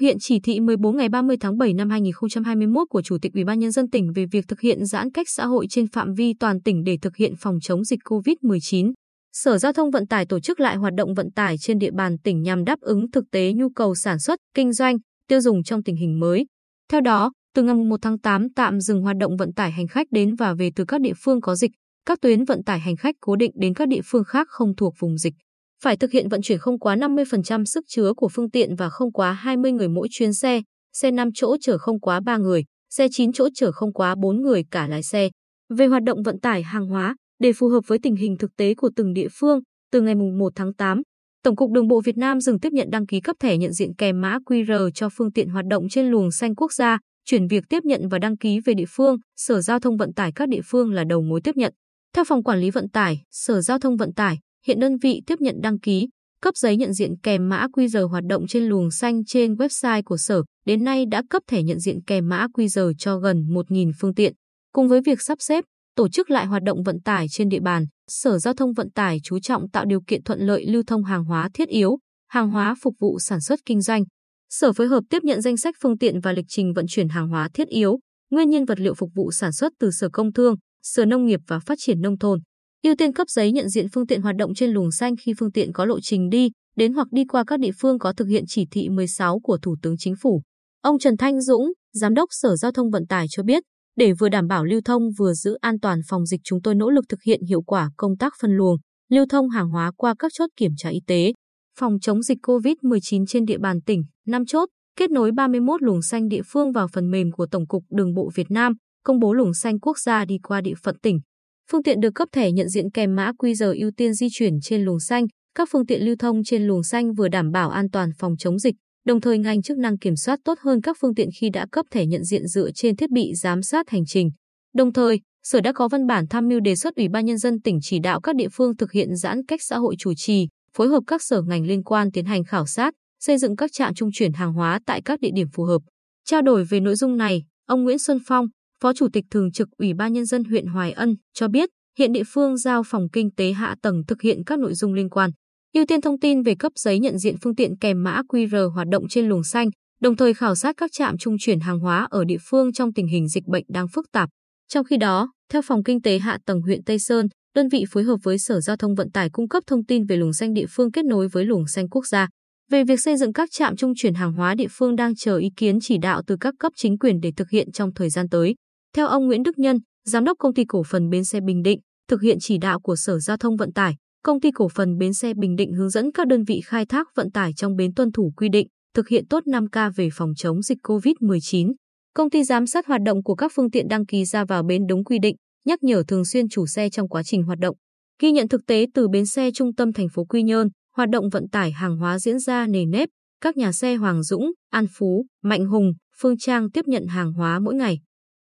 thực hiện chỉ thị 14 ngày 30 tháng 7 năm 2021 của Chủ tịch Ủy ban nhân dân tỉnh về việc thực hiện giãn cách xã hội trên phạm vi toàn tỉnh để thực hiện phòng chống dịch COVID-19. Sở Giao thông Vận tải tổ chức lại hoạt động vận tải trên địa bàn tỉnh nhằm đáp ứng thực tế nhu cầu sản xuất, kinh doanh, tiêu dùng trong tình hình mới. Theo đó, từ ngày 1 tháng 8 tạm dừng hoạt động vận tải hành khách đến và về từ các địa phương có dịch, các tuyến vận tải hành khách cố định đến các địa phương khác không thuộc vùng dịch. Phải thực hiện vận chuyển không quá 50% sức chứa của phương tiện và không quá 20 người mỗi chuyến xe, xe 5 chỗ chở không quá 3 người, xe 9 chỗ chở không quá 4 người cả lái xe. Về hoạt động vận tải hàng hóa, để phù hợp với tình hình thực tế của từng địa phương, từ ngày 1 tháng 8, Tổng cục Đường bộ Việt Nam dừng tiếp nhận đăng ký cấp thẻ nhận diện kèm mã QR cho phương tiện hoạt động trên luồng xanh quốc gia, chuyển việc tiếp nhận và đăng ký về địa phương, Sở Giao thông Vận tải các địa phương là đầu mối tiếp nhận. Theo Phòng Quản lý Vận tải, Sở Giao thông Vận tải, hiện đơn vị tiếp nhận đăng ký, cấp giấy nhận diện kèm mã QR hoạt động trên luồng xanh trên website của Sở, đến nay đã cấp thẻ nhận diện kèm mã QR cho gần 1.000 phương tiện. Cùng với việc sắp xếp, tổ chức lại hoạt động vận tải trên địa bàn, Sở Giao thông Vận tải chú trọng tạo điều kiện thuận lợi lưu thông hàng hóa thiết yếu, hàng hóa phục vụ sản xuất kinh doanh. Sở phối hợp tiếp nhận danh sách phương tiện và lịch trình vận chuyển hàng hóa thiết yếu, nguyên nhân vật liệu phục vụ sản xuất từ Sở Công Thương, Sở Nông nghiệp và Phát triển Nông thôn. Ưu tiên cấp giấy nhận diện phương tiện hoạt động trên luồng xanh khi phương tiện có lộ trình đi, đến hoặc đi qua các địa phương có thực hiện chỉ thị 16 của Thủ tướng Chính phủ. Ông Trần Thanh Dũng, Giám đốc Sở Giao thông Vận tải cho biết, để vừa đảm bảo lưu thông vừa giữ an toàn phòng dịch chúng tôi nỗ lực thực hiện hiệu quả công tác phân luồng, lưu thông hàng hóa qua các chốt kiểm tra y tế, phòng chống dịch COVID-19 trên địa bàn tỉnh, 5 chốt, kết nối 31 luồng xanh địa phương vào phần mềm của Tổng cục Đường bộ Việt Nam, công bố luồng xanh quốc gia đi qua địa phận tỉnh. Phương tiện được cấp thẻ nhận diện kèm mã QR ưu tiên di chuyển trên luồng xanh, các phương tiện lưu thông trên luồng xanh vừa đảm bảo an toàn phòng chống dịch, đồng thời ngành chức năng kiểm soát tốt hơn các phương tiện khi đã cấp thẻ nhận diện dựa trên thiết bị giám sát hành trình. Đồng thời, Sở đã có văn bản tham mưu đề xuất Ủy ban Nhân dân tỉnh chỉ đạo các địa phương thực hiện giãn cách xã hội chủ trì, phối hợp các sở ngành liên quan tiến hành khảo sát, xây dựng các trạm trung chuyển hàng hóa tại các địa điểm phù hợp. Trao đổi về nội dung này, ông Nguyễn Xuân Phong, Phó Chủ tịch Thường trực Ủy ban Nhân dân huyện Hoài Ân, cho biết hiện địa phương giao phòng kinh tế hạ tầng thực hiện các nội dung liên quan ưu tiên thông tin về cấp giấy nhận diện phương tiện kèm mã QR hoạt động trên luồng xanh, đồng thời khảo sát các trạm trung chuyển hàng hóa ở địa phương trong tình hình dịch bệnh đang phức tạp. Trong khi đó, theo Phòng Kinh tế Hạ tầng huyện Tây Sơn, đơn vị phối hợp với Sở Giao thông Vận tải cung cấp thông tin về luồng xanh địa phương kết nối với luồng xanh quốc gia. Về việc xây dựng các trạm trung chuyển hàng hóa địa phương đang chờ ý kiến chỉ đạo từ các cấp chính quyền để thực hiện trong thời gian tới. Theo ông Nguyễn Đức Nhân, Giám đốc Công ty Cổ phần Bến xe Bình Định, thực hiện chỉ đạo của Sở Giao thông Vận tải, Công ty cổ phần bến xe Bình Định hướng dẫn các đơn vị khai thác vận tải trong bến tuân thủ quy định, thực hiện tốt 5K về phòng chống dịch COVID-19. Công ty giám sát hoạt động của các phương tiện đăng ký ra vào bến đúng quy định, nhắc nhở thường xuyên chủ xe trong quá trình hoạt động. Ghi nhận thực tế từ bến xe trung tâm thành phố Quy Nhơn, hoạt động vận tải hàng hóa diễn ra nề nếp, các nhà xe Hoàng Dũng, An Phú, Mạnh Hùng, Phương Trang tiếp nhận hàng hóa mỗi ngày.